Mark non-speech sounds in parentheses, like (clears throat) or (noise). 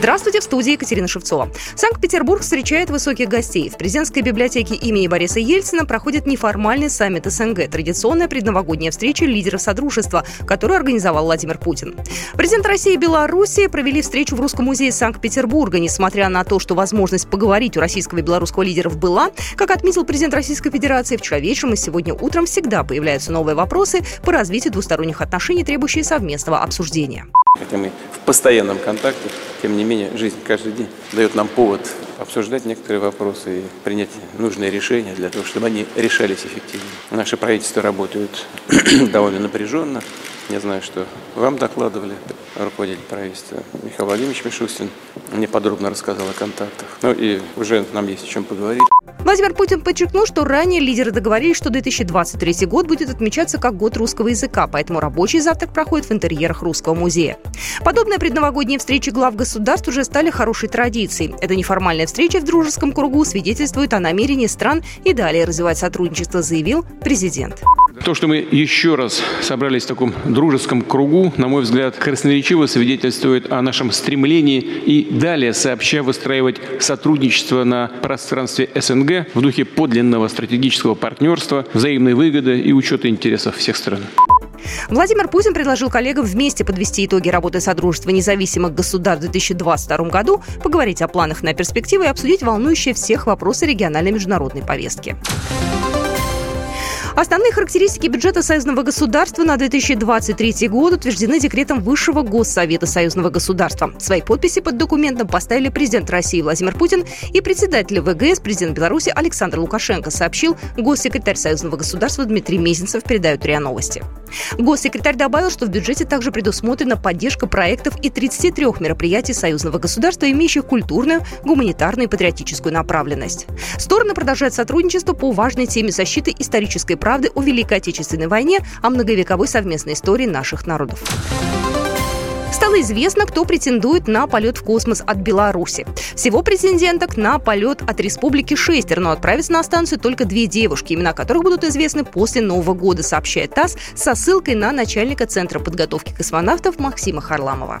Здравствуйте, в студии Екатерина Шевцова. Санкт-Петербург встречает высоких гостей. В президентской библиотеке имени Бориса Ельцина проходит неформальный саммит СНГ, традиционная предновогодняя встреча лидеров Содружества, которую организовал Владимир Путин. Президент России и Белоруссии провели встречу в Русском музее Санкт-Петербурга. Несмотря на то, что возможность поговорить у российского и белорусского лидеров была, как отметил президент Российской Федерации, вчера вечером и сегодня утром всегда появляются новые вопросы по развитию двусторонних отношений, требующие совместного обсуждения. Хотя мы в постоянном контакте, тем не менее, жизнь каждый день дает нам повод обсуждать некоторые вопросы и принять нужные решения для того, чтобы они решались эффективнее. Наши правительства работают (clears throat) довольно напряженно. Я знаю, что вам докладывали руководитель правительства Михаил Владимирович Мишустин. Мне подробно рассказал о контактах. Ну и уже нам есть о чем поговорить. Владимир Путин подчеркнул, что ранее лидеры договорились, что 2023 год будет отмечаться как год русского языка, поэтому рабочий завтрак проходит в интерьерах Русского музея. Подобные предновогодние встречи глав государств уже стали хорошей традицией. Эта неформальная встреча в дружеском кругу свидетельствует о намерении стран и далее развивать сотрудничество, заявил президент. То, что мы еще раз собрались в таком дружеском кругу, на мой взгляд, красноречиво свидетельствует о нашем стремлении и далее сообща выстраивать сотрудничество на пространстве СНГ в духе подлинного стратегического партнерства, взаимной выгоды и учета интересов всех стран. Владимир Путин предложил коллегам вместе подвести итоги работы Содружества независимых государств в 2022 году, поговорить о планах на перспективу и обсудить волнующие всех вопросы региональной международной повестки. Основные характеристики бюджета союзного государства на 2023 год утверждены декретом Высшего Госсовета союзного государства. Свои подписи под документом поставили президент России Владимир Путин и председатель ВГС, президент Беларуси Александр Лукашенко, сообщил госсекретарь союзного государства Дмитрий Мезенцев, передают РИА Новости. Госсекретарь добавил, что в бюджете также предусмотрена поддержка проектов и 33 мероприятий союзного государства, имеющих культурную, гуманитарную и патриотическую направленность. Стороны продолжают сотрудничество по важной теме защиты исторической правды о Великой Отечественной войне, о многовековой совместной истории наших народов. Стало известно, кто претендует на полет в космос от Беларуси. Всего претенденток на полет от республики шестеро, но отправятся на станцию только две девушки, имена которых будут известны после Нового года, сообщает ТАСС со ссылкой на начальника Центра подготовки космонавтов Максима Харламова.